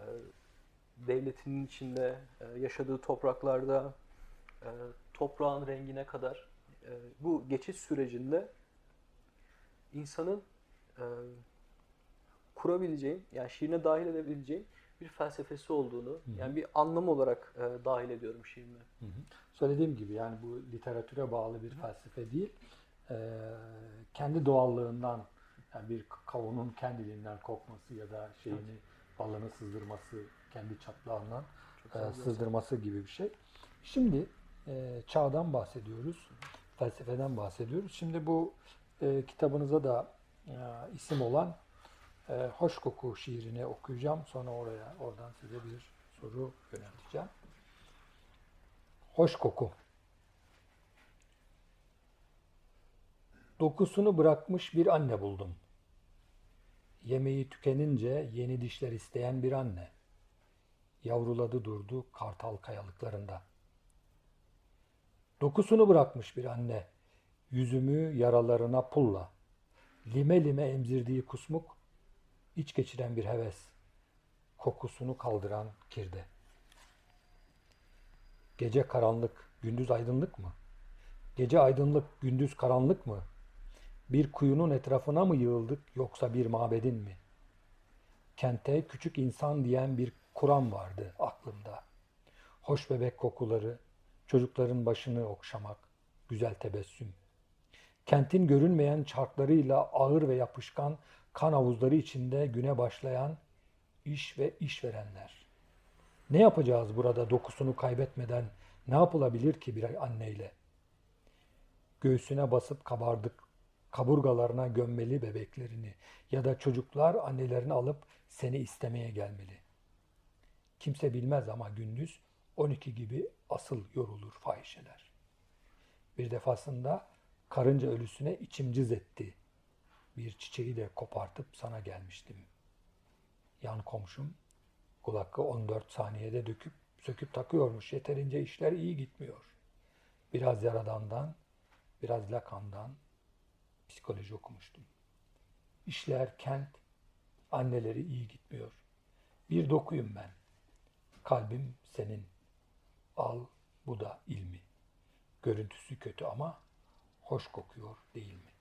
devletinin içinde e, yaşadığı topraklarda e, toprağın rengine kadar e, bu geçiş sürecinde insanın e, kurabileceği, yani şiirine dahil edebileceği bir felsefesi olduğunu, yani bir anlam olarak e, dahil ediyorum şiirime. Hı hı. Söylediğim gibi yani bu literatüre bağlı bir felsefe değil. Ee, kendi doğallığından yani bir kavunun kendiliğinden kokması ya da şeyini balını sızdırması, kendi çatlağından e, sızdırması gibi bir şey. Şimdi e, çağdan bahsediyoruz, felsefeden bahsediyoruz. Şimdi bu e, kitabınıza da e, isim olan e, Hoş Koku şiirini okuyacağım. Sonra oraya oradan size bir soru yönelteceğim. Hoş koku. Dokusunu bırakmış bir anne buldum. Yemeği tükenince yeni dişler isteyen bir anne. Yavruladı durdu kartal kayalıklarında. Dokusunu bırakmış bir anne. Yüzümü yaralarına pulla. Lime lime emzirdiği kusmuk, iç geçiren bir heves. Kokusunu kaldıran kirde. Gece karanlık, gündüz aydınlık mı? Gece aydınlık, gündüz karanlık mı? Bir kuyunun etrafına mı yığıldık yoksa bir mabedin mi? Kente küçük insan diyen bir Kur'an vardı aklımda. Hoş bebek kokuları, çocukların başını okşamak, güzel tebessüm. Kentin görünmeyen çarklarıyla ağır ve yapışkan kan havuzları içinde güne başlayan iş ve işverenler. Ne yapacağız burada dokusunu kaybetmeden? Ne yapılabilir ki bir anneyle? Göğsüne basıp kabardık, kaburgalarına gömmeli bebeklerini ya da çocuklar annelerini alıp seni istemeye gelmeli. Kimse bilmez ama gündüz 12 gibi asıl yorulur fahişeler. Bir defasında karınca ölüsüne içim cız etti. Bir çiçeği de kopartıp sana gelmiştim. Yan komşum kulakı 14 saniyede döküp söküp takıyormuş. Yeterince işler iyi gitmiyor. Biraz yaradandan, biraz lakandan psikoloji okumuştum. İşler kent, anneleri iyi gitmiyor. Bir dokuyum ben. Kalbim senin. Al bu da ilmi. Görüntüsü kötü ama hoş kokuyor değil mi?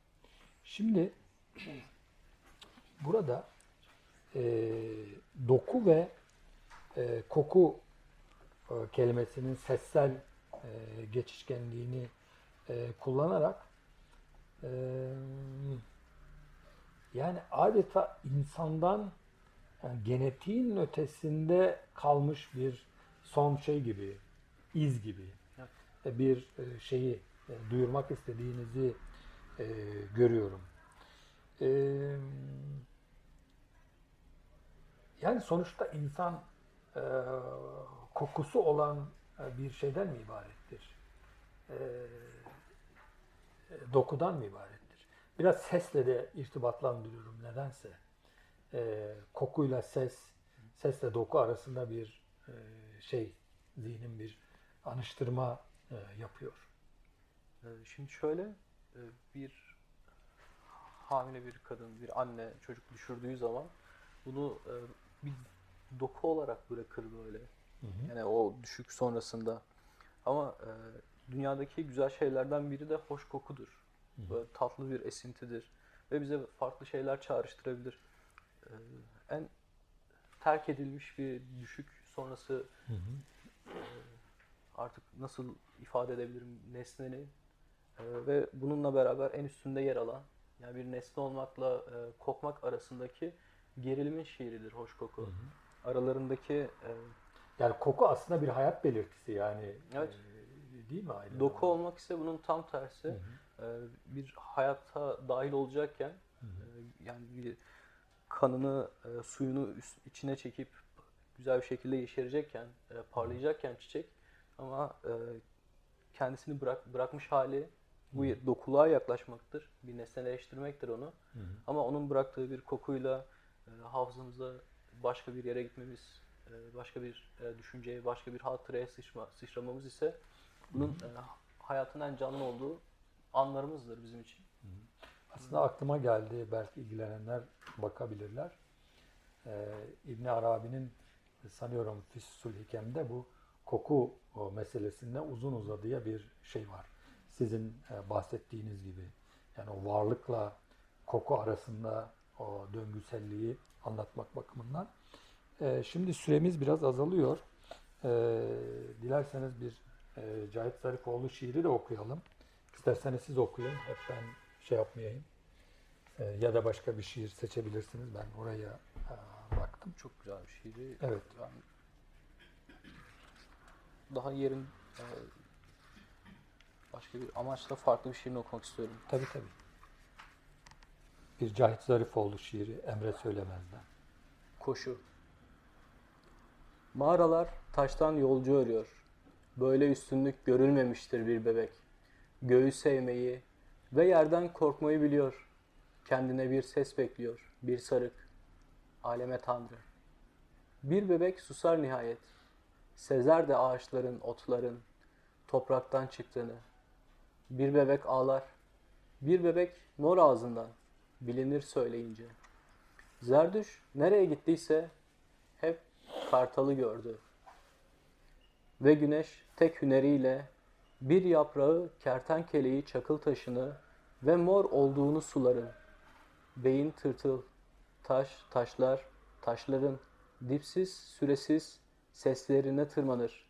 Şimdi burada e, doku ve e, koku e, kelimesinin sessel e, geçişkenliğini e, kullanarak e, yani adeta insandan yani genetiğin ötesinde kalmış bir son şey gibi, iz gibi e, bir e, şeyi e, duyurmak istediğinizi e, görüyorum. E, yani sonuçta insan e, kokusu olan e, bir şeyden mi ibarettir? E, e, dokudan mı ibarettir? Biraz sesle de irtibatlandırıyorum nedense. E, kokuyla ses, sesle doku arasında bir e, şey, zihnim bir anıştırma e, yapıyor. Ee, Şimdi şöyle e, bir hamile bir kadın, bir anne çocuk düşürdüğü zaman bunu e, bir doku olarak bırakır böyle. Hı hı. Yani o düşük sonrasında. Ama e, dünyadaki güzel şeylerden biri de hoş kokudur. Hı. Böyle tatlı bir esintidir. Ve bize farklı şeyler çağrıştırabilir. En terk edilmiş bir düşük sonrası Hı hı. artık nasıl ifade edebilirim nesnenin e, ve bununla beraber en üstünde yer alan yani bir nesne olmakla e, kokmak arasındaki gerilimin şiiridir hoş koku. Hı hı. Aralarındaki e, Yani koku aslında bir hayat belirtisi yani. Evet. e, değil mi aynı doku zamanda? olmak ise bunun tam tersi. Hı hı. E, bir hayata dahil olacakken Hı hı. e, yani bir kanını e, suyunu üst, içine çekip güzel bir şekilde yeşerecekken e, parlayacakken çiçek ama e, kendisini bırak bırakmış hali bu Hı. dokuluğa yaklaşmaktır. Bir nesneleştirmektir onu. Hı hı. Ama onun bıraktığı bir kokuyla e, hafızamıza başka bir yere gitmemiz, e, başka bir e, düşünceye, başka bir hatıraya sıçma, sıçramamız ise bunun e, hayatın en canlı olduğu anlarımızdır bizim için. Aslında aklıma geldi belki ilgilenenler bakabilirler. Ee, İbn Arabi'nin sanıyorum Füsul Hikem'de bu koku meselesinde uzun uzadıya bir şey var. Sizin e, bahsettiğiniz gibi yani o varlıkla koku arasında o döngüselliği anlatmak bakımından. Ee, şimdi süremiz biraz azalıyor. Ee, dilerseniz bir e, Cahit Zarifoğlu şiiri de okuyalım. İsterseniz siz okuyun. Hep ben şey yapmayayım. Ya da başka bir şiir seçebilirsiniz. Ben oraya e, baktım. Çok güzel bir şiiri. Evet. Yani daha yerin e, başka bir amaçla farklı bir şiirini okumak istiyorum. Tabii tabii. Bir Cahit Zarifoğlu şiiri Emre Söylemez'den. Koşu. Mağaralar taştan yolcu örüyor. Böyle üstünlük görülmemiştir bir bebek. Göğü sevmeyi ve yerden korkmayı biliyor. Kendine bir ses bekliyor, bir sarık. Aleme Tanrı. Bir bebek susar nihayet. Sezer de ağaçların, otların topraktan çıktığını. Bir bebek ağlar. Bir bebek mor ağzından bilinir söyleyince. Zerdüş nereye gittiyse hep kartalı gördü. Ve güneş tek hüneriyle bir yaprağı kertenkeleyi çakıl taşını ve mor olduğunu suların. Beyin tırtıl, taş, taşlar, taşların dipsiz, süresiz seslerine tırmanır.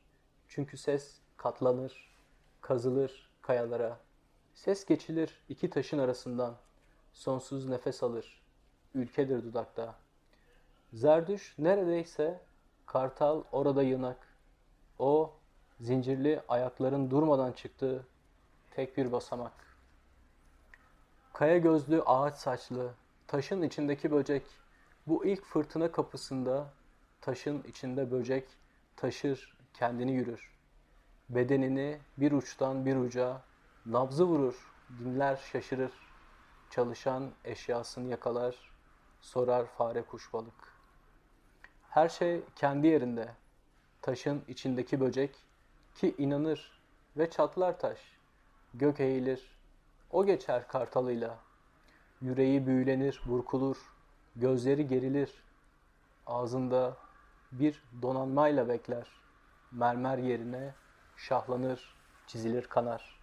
Çünkü ses katlanır, kazılır kayalara. Ses geçilir iki taşın arasından. Sonsuz nefes alır. Ülkedir dudakta. Zerdüş neredeyse kartal orada yınak. O zincirli ayakların durmadan çıktığı tek bir basamak. Kaya gözlü ağaç saçlı, taşın içindeki böcek, bu ilk fırtına kapısında taşın içinde böcek taşır, kendini yürür. Bedenini bir uçtan bir uca, nabzı vurur, dinler şaşırır. Çalışan eşyasını yakalar, sorar fare kuş balık. Her şey kendi yerinde. Taşın içindeki böcek ki inanır ve çatlar taş. Gök eğilir, o geçer kartalıyla. Yüreği büyülenir, burkulur, gözleri gerilir. Ağzında bir donanmayla bekler. Mermer yerine şahlanır, çizilir kanar.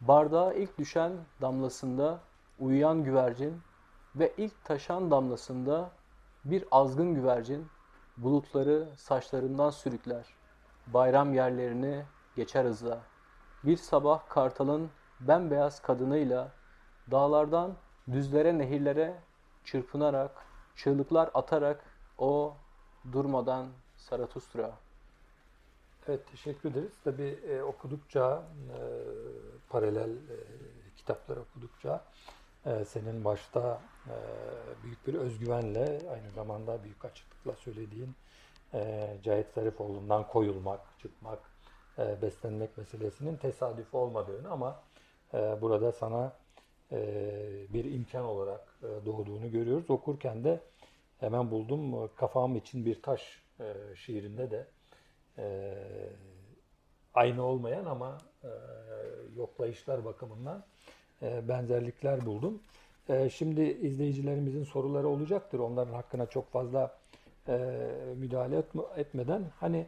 Bardağa ilk düşen damlasında uyuyan güvercin ve ilk taşan damlasında bir azgın güvercin bulutları saçlarından sürükler. Bayram yerlerini geçer hızla. Bir sabah kartalın bembeyaz kadınıyla dağlardan düzlere nehirlere çırpınarak, çığlıklar atarak o durmadan Zaratustra. Evet teşekkür ederiz. Tabii e, okudukça e, paralel e, kitaplar okudukça e, senin başta e, büyük bir özgüvenle aynı zamanda büyük açıklıkla söylediğin e, Cahit Zarifoğlu'ndan koyulmak, çıkmak, e, beslenmek meselesinin tesadüf olmadığını ama e, burada sana e, bir imkan olarak e, doğduğunu görüyoruz. Okurken de hemen buldum kafam için bir taş e, şiirinde de e, aynı olmayan ama e, yoklayışlar bakımından e, benzerlikler buldum. E, şimdi izleyicilerimizin soruları olacaktır. Onların hakkına çok fazla e, müdahale etme, etmeden hani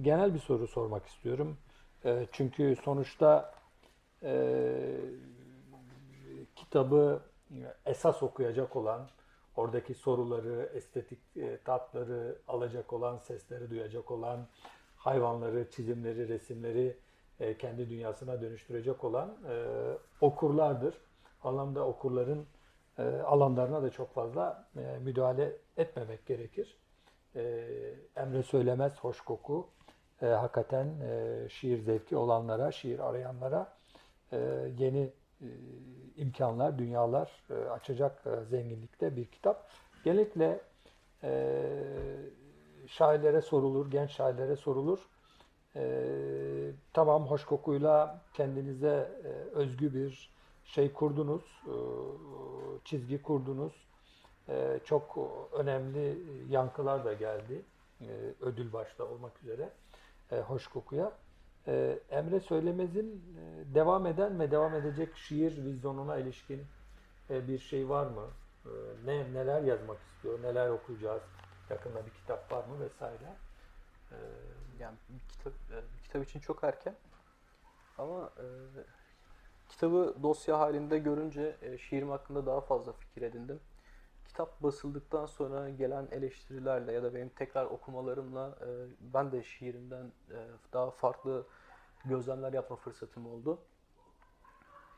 genel bir soru sormak istiyorum. Çünkü sonuçta kitabı esas okuyacak olan, oradaki soruları, estetik tatları alacak olan, sesleri duyacak olan, hayvanları, çizimleri, resimleri e, kendi dünyasına dönüştürecek olan e, okurlardır. Anlamda okurların e, alanlarına da çok fazla e, müdahale etmemek gerekir. E, Emre Söylemez Hoş Koku e, hakikaten e, şiir zevki olanlara, şiir arayanlara e, yeni e, imkanlar, dünyalar e, açacak e, zenginlikte bir kitap. Genellikle e, şairlere sorulur, genç şairlere sorulur. E, tamam hoş kokuyla kendinize e, özgü bir şey kurdunuz, e, çizgi kurdunuz. E, çok önemli yankılar da geldi. E, ödül başta olmak üzere e, hoş kokuya. E, Emre Söylemez'in e, devam eden ve devam edecek şiir vizyonuna ilişkin e, bir şey var mı? E, ne neler yazmak istiyor, neler okuyacağız? Yakında bir kitap var mı vesaire? E, yani bir kitap, e, bir kitap için çok erken. Ama e, kitabı dosya halinde görünce e, şiirim hakkında daha fazla fikir edindim. Kitap basıldıktan sonra gelen eleştirilerle ya da benim tekrar okumalarımla e, ben de şiirimden e, daha farklı gözlemler yapma fırsatım oldu.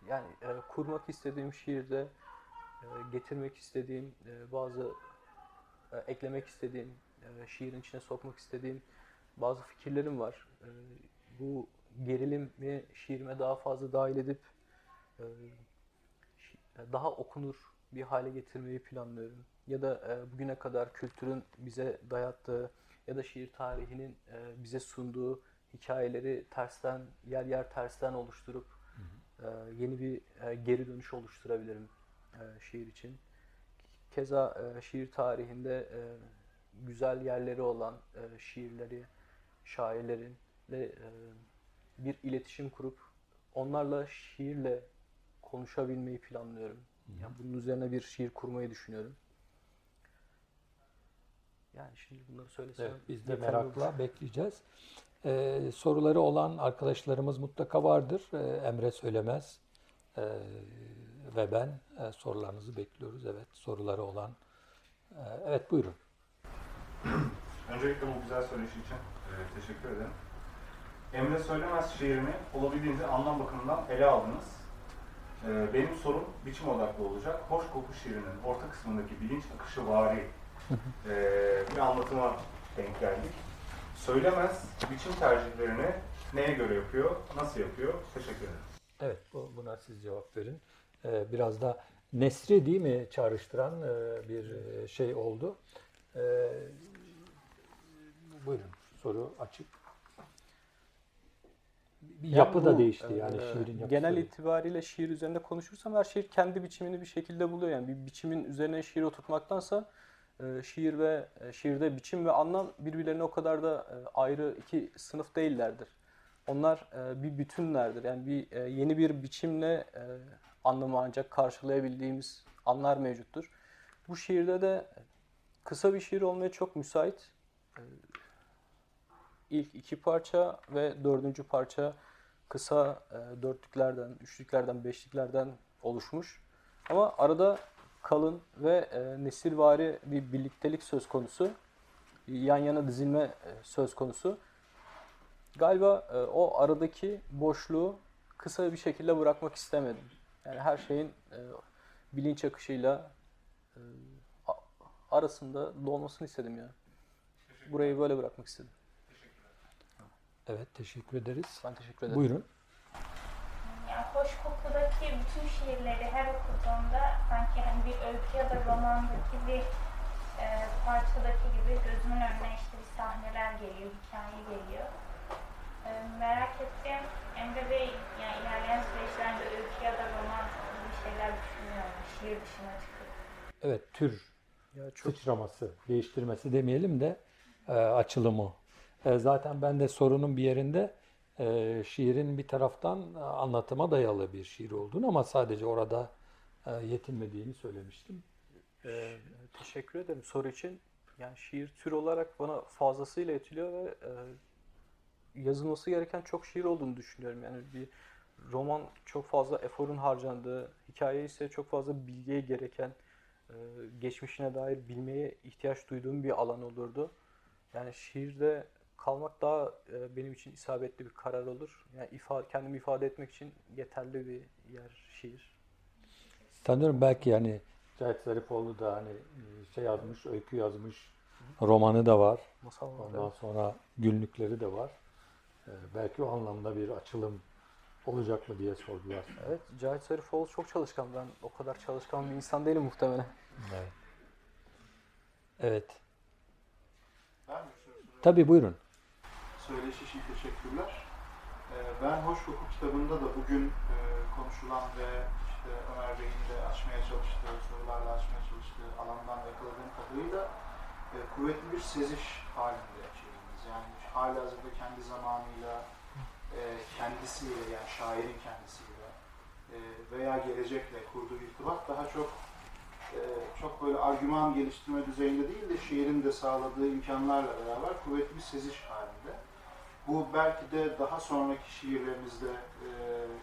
Yani e, kurmak istediğim şiirde e, getirmek istediğim e, bazı e, eklemek istediğim e, şiirin içine sokmak istediğim bazı fikirlerim var. E, bu gerilimi şiirime daha fazla dahil edip e, daha okunur bir hale getirmeyi planlıyorum. Ya da e, bugüne kadar kültürün bize dayattığı ya da şiir tarihinin e, bize sunduğu hikayeleri tersten yer yer tersten oluşturup hı hı. yeni bir geri dönüş oluşturabilirim şiir için. Keza şiir tarihinde güzel yerleri olan şiirleri, şairlerin ve bir iletişim kurup onlarla şiirle konuşabilmeyi planlıyorum. Yani bunun üzerine bir şiir kurmayı düşünüyorum. Yani şimdi bunları söylesem evet, biz de merakla olur. bekleyeceğiz. Ee, soruları olan arkadaşlarımız mutlaka vardır. Ee, Emre Söylemez ee, ve ben e, sorularınızı bekliyoruz. Evet, soruları olan. Ee, evet, buyurun. Öncelikle bu güzel söyleşi için e, teşekkür ederim. Emre Söylemez şiirini olabildiğince anlam bakımından ele aldınız. Ee, benim sorum biçim odaklı olacak. Hoş koku şiirinin orta kısmındaki bilinç akışı vari e, bir anlatıma denk geldik. Söylemez biçim tercihlerini neye göre yapıyor, nasıl yapıyor? Teşekkür ederim. Evet, bu, buna siz cevap verin. Ee, biraz da Nesri değil mi çağrıştıran e, bir e, şey oldu. Buyurun, soru açık bir yani yapı bu, da değişti yani e, şiirin yapısı. Genel itibariyle şiir üzerinde konuşursam her şiir kendi biçimini bir şekilde buluyor. Yani bir biçimin üzerine şiir oturtmaktansa e, şiir ve e, şiirde biçim ve anlam birbirlerine o kadar da e, ayrı iki sınıf değillerdir. Onlar e, bir bütünlerdir. Yani bir e, yeni bir biçimle e, anlamı ancak karşılayabildiğimiz anlar mevcuttur. Bu şiirde de kısa bir şiir olmaya çok müsait. E, ilk iki parça ve dördüncü parça kısa e, dörtlüklerden, üçlüklerden, beşliklerden oluşmuş. Ama arada kalın ve e, nesilvari bir birliktelik söz konusu. Yan yana dizilme e, söz konusu. Galiba o aradaki boşluğu kısa bir şekilde bırakmak istemedim. Yani her şeyin e, bilinç akışıyla e, arasında dolmasını istedim ya. Burayı böyle bırakmak istedim. Evet, teşekkür ederiz. Ben teşekkür ederim. Buyurun. Ya hoş kokudaki bütün şiirleri her okuduğumda sanki hani bir öykü ya da romandaki bir e, parçadaki gibi gözümün önüne işte bir sahneler geliyor, hikaye geliyor. E, merak ettiğim Emre Bey yani ilerleyen süreçlerde öykü ya da roman bir şeyler düşünüyor mu? Şiir dışına çıkıp. Evet, tür ya çok... sıçraması, değiştirmesi demeyelim de e, açılımı e, zaten ben de sorunun bir yerinde e, şiirin bir taraftan anlatıma dayalı bir şiir olduğunu ama sadece orada e, yetinmediğini söylemiştim. Ee, teşekkür ederim soru için. Yani şiir tür olarak bana fazlasıyla yetiliyor ve e, yazılması gereken çok şiir olduğunu düşünüyorum. Yani bir roman çok fazla eforun harcandığı, hikaye ise çok fazla bilgiye gereken, e, geçmişine dair bilmeye ihtiyaç duyduğum bir alan olurdu. Yani şiirde kalmak daha e, benim için isabetli bir karar olur. Yani ifade, kendimi ifade etmek için yeterli bir yer şiir. Sanıyorum belki yani Cahit Zarifoğlu da hani e, şey yazmış, öykü yazmış, romanı da var. Masal var. Ondan sonra günlükleri de var. Ee, belki o anlamda bir açılım olacak mı diye sordular. Evet, Cahit Zarifoğlu çok çalışkan. Ben o kadar çalışkan bir insan değilim muhtemelen. Evet. Evet. Ben bir soru sorayım. Tabii buyurun. Söyleşi için teşekkürler. Ee, Ben Hoş Koku kitabında da bugün e, konuşulan ve işte Ömer Bey'in de açmaya çalıştığı, sorularla açmaya çalıştığı alandan yakaladığım kadarıyla e, kuvvetli bir seziş halinde çeviriniz. Yani hala hazırda kendi zamanıyla, e, kendisiyle yani şairin kendisiyle e, veya gelecekle kurduğu irtibat daha çok e, çok böyle argüman geliştirme düzeyinde değil de şiirin de sağladığı imkanlarla beraber kuvvetli bir seziş halinde. Bu belki de daha sonraki şiirlerinizde, e,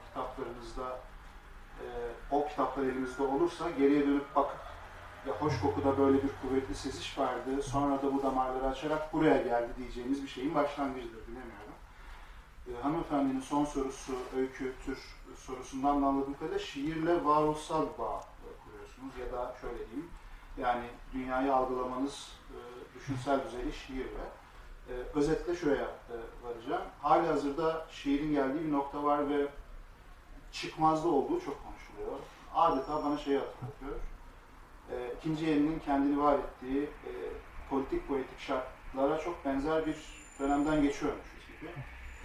kitaplarınızda, e, o kitaplar elimizde olursa geriye dönüp bakıp ya hoş kokuda böyle bir kuvvetli seziş vardı, sonra da bu damarları açarak buraya geldi diyeceğimiz bir şeyin başlangıcıdır, bilemiyorum. E, hanımefendinin son sorusu, öykü, tür sorusundan da anladığım kadarıyla şiirle varoluşsal bağ e, kuruyorsunuz ya da şöyle diyeyim, yani dünyayı algılamanız e, düşünsel düzeyde şiirle. E, özetle şuraya e, varacağım. Hali hazırda şiirin geldiği bir nokta var ve çıkmazda olduğu çok konuşuluyor. Adeta bana şeyi hatırlatıyor. E, ikinci elinin kendini var ettiği e, politik poetik şartlara çok benzer bir dönemden geçiyormuşuz gibi.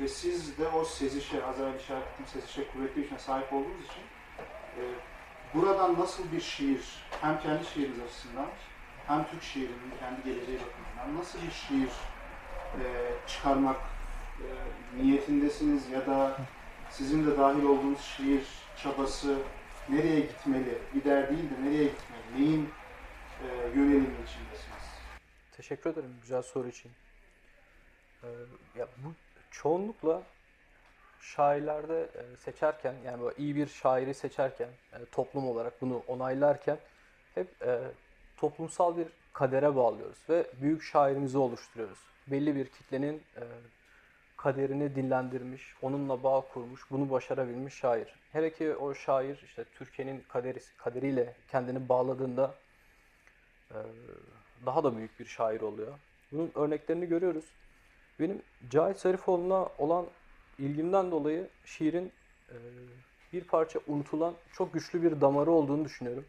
Ve siz de o sezişe, az evvel işaret sezişe kuvvetli bir sahip olduğunuz için e, buradan nasıl bir şiir, hem kendi şiiriniz açısından hem Türk şiirinin kendi geleceği bakımından nasıl bir şiir e, çıkarmak e, niyetindesiniz ya da sizin de dahil olduğunuz şiir çabası nereye gitmeli, gider değil de nereye gitmeli, neyin e, yönelimi içindesiniz? Teşekkür ederim güzel soru için. Ee, ya bu çoğunlukla şairlerde e, seçerken yani böyle iyi bir şairi seçerken e, toplum olarak bunu onaylarken hep e, toplumsal bir kadere bağlıyoruz ve büyük şairimizi oluşturuyoruz. Belli bir kitlenin e, kaderini dillendirmiş, onunla bağ kurmuş, bunu başarabilmiş şair. Hele ki o şair işte Türkiye'nin kaderi, kaderiyle kendini bağladığında e, daha da büyük bir şair oluyor. Bunun örneklerini görüyoruz. Benim Cahit Zarifoğlu'na olan ilgimden dolayı şiirin e, bir parça unutulan çok güçlü bir damarı olduğunu düşünüyorum.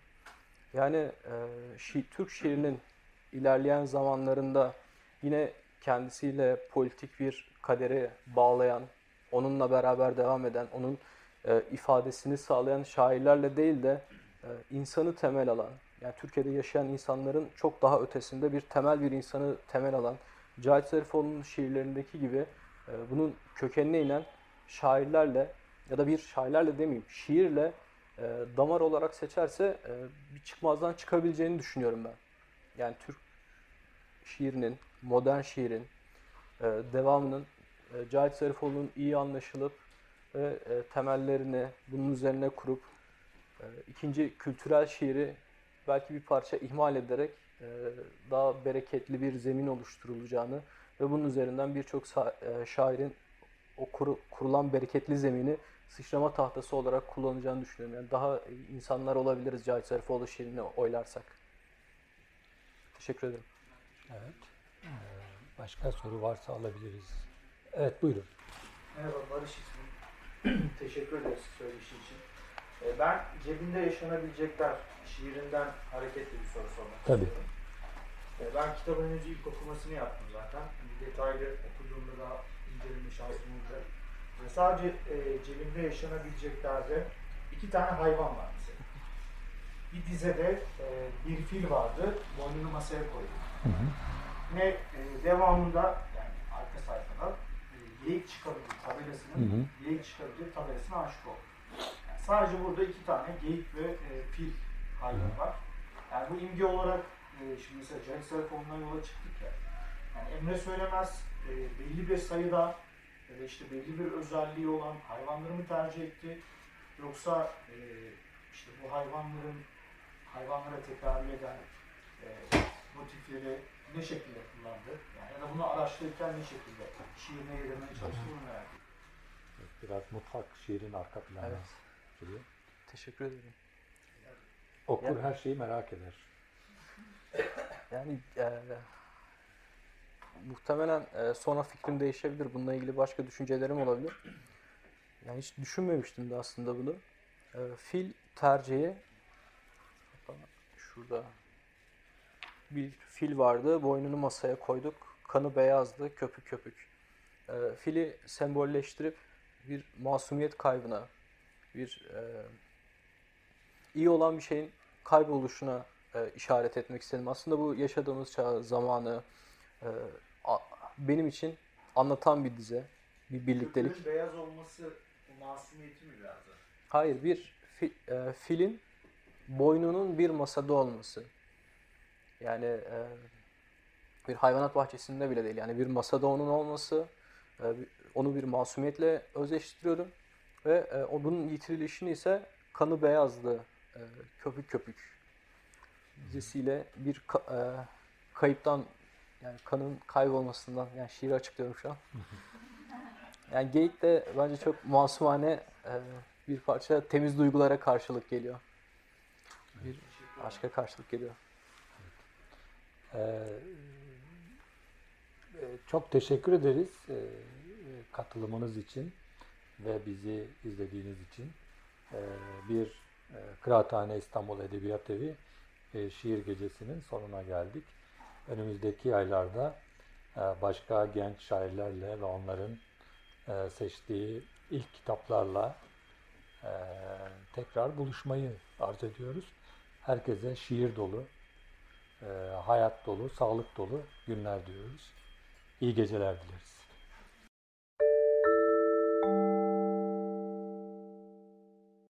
Yani e, Türk şiirinin ilerleyen zamanlarında yine kendisiyle politik bir kadere bağlayan, onunla beraber devam eden, onun e, ifadesini sağlayan şairlerle değil de e, insanı temel alan, yani Türkiye'de yaşayan insanların çok daha ötesinde bir temel bir insanı temel alan, Cahit Zarifoğlu'nun şiirlerindeki gibi e, bunun kökenine inen şairlerle ya da bir şairlerle demeyeyim, şiirle e, damar olarak seçerse e, bir çıkmazdan çıkabileceğini düşünüyorum ben. Yani Türk şiirinin, modern şiirin devamının e, Cahit Zarifoğlu'nun iyi anlaşılıp ve e, temellerini bunun üzerine kurup e, ikinci kültürel şiiri belki bir parça ihmal ederek e, daha bereketli bir zemin oluşturulacağını ve bunun üzerinden birçok e, şairin o kuru- kurulan bereketli zemini sıçrama tahtası olarak kullanacağını düşünüyorum. Yani daha insanlar olabiliriz Cahit Zarifoğlu şiirini oylarsak. Teşekkür ederim. Evet. Ee, Başka soru varsa alabiliriz. Evet buyurun. Merhaba Barış ismim. Teşekkür ederiz söyleşi için. Ee, Ben cebinde yaşanabilecekler şiirinden hareketli bir soru sormak Tabii. istiyorum. Ee, Ben kitabın henüz ilk okumasını yaptım zaten. Detaylı okuduğumda daha inceleme şansım olacak. Ve Sadece e, cebimde yaşanabileceklerde iki tane hayvan var mesela. Bir dizede e, bir fil vardı, boynunu masaya koydu. Hı hı. Ve e, devamında yani arka sayfada e, Lake çıkabilir tabelasının Hı hı. Lake çıkabilir tabelasına aşık oldu. Yani sadece burada iki tane geyik ve e, fil hayvanı var. Yani bu imge olarak e, şimdi mesela Cahit Sarıkoğlu'ndan yola çıktık ya. Yani Emre Söylemez e, belli bir sayıda ya da işte belli bir özelliği olan hayvanları mı tercih etti? Yoksa e, işte bu hayvanların hayvanlara tekrarlı eden e, motifleri ne şekilde kullandı? Yani ya da bunu araştırırken ne şekilde şiirine yedirmeye çalıştı bunu merak ediyorum. Biraz mutfak şiirin arka planı Evet. gibi. Teşekkür ederim. Okur Yani- her şeyi merak eder. Yani e, muhtemelen e, sonra fikrim değişebilir. Bununla ilgili başka düşüncelerim olabilir. Yani hiç düşünmemiştim de aslında bunu. E, fil tercihi şurada bir fil vardı. Boynunu masaya koyduk. Kanı beyazdı, köpük köpük. E, fili sembolleştirip bir masumiyet kaybına, bir e, iyi olan bir şeyin kayboluşuna e, işaret etmek istedim. Aslında bu yaşadığımız çağ, zamanı e, a- benim için anlatan bir dize, bir birliktelik. Köpüğün beyaz olması masumiyeti mi da? Hayır, bir fi- e, filin boynunun bir masada olması. Yani e, bir hayvanat bahçesinde bile değil. Yani bir masada onun olması, e, onu bir masumiyetle özleştiriyorum. Ve e, o bunun yitirilişini ise kanı beyazdı, e, köpük köpük dizisiyle bir ka- e, kayıptan yani kanın kaybolmasından yani şiiri açıklıyorum şu an. Yani geyik de bence çok masumane e, bir parça temiz duygulara karşılık geliyor. Bir aşka karşılık geliyor. Ee, e, çok teşekkür ederiz e, e, katılımınız için ve bizi izlediğiniz için. Ee, bir e, Kıraathane İstanbul Edebiyat Evi e, şiir gecesinin sonuna geldik. Önümüzdeki aylarda e, başka genç şairlerle ve onların e, seçtiği ilk kitaplarla e, tekrar buluşmayı arz ediyoruz. Herkese şiir dolu, e, hayat dolu, sağlık dolu günler diyoruz. İyi geceler dileriz.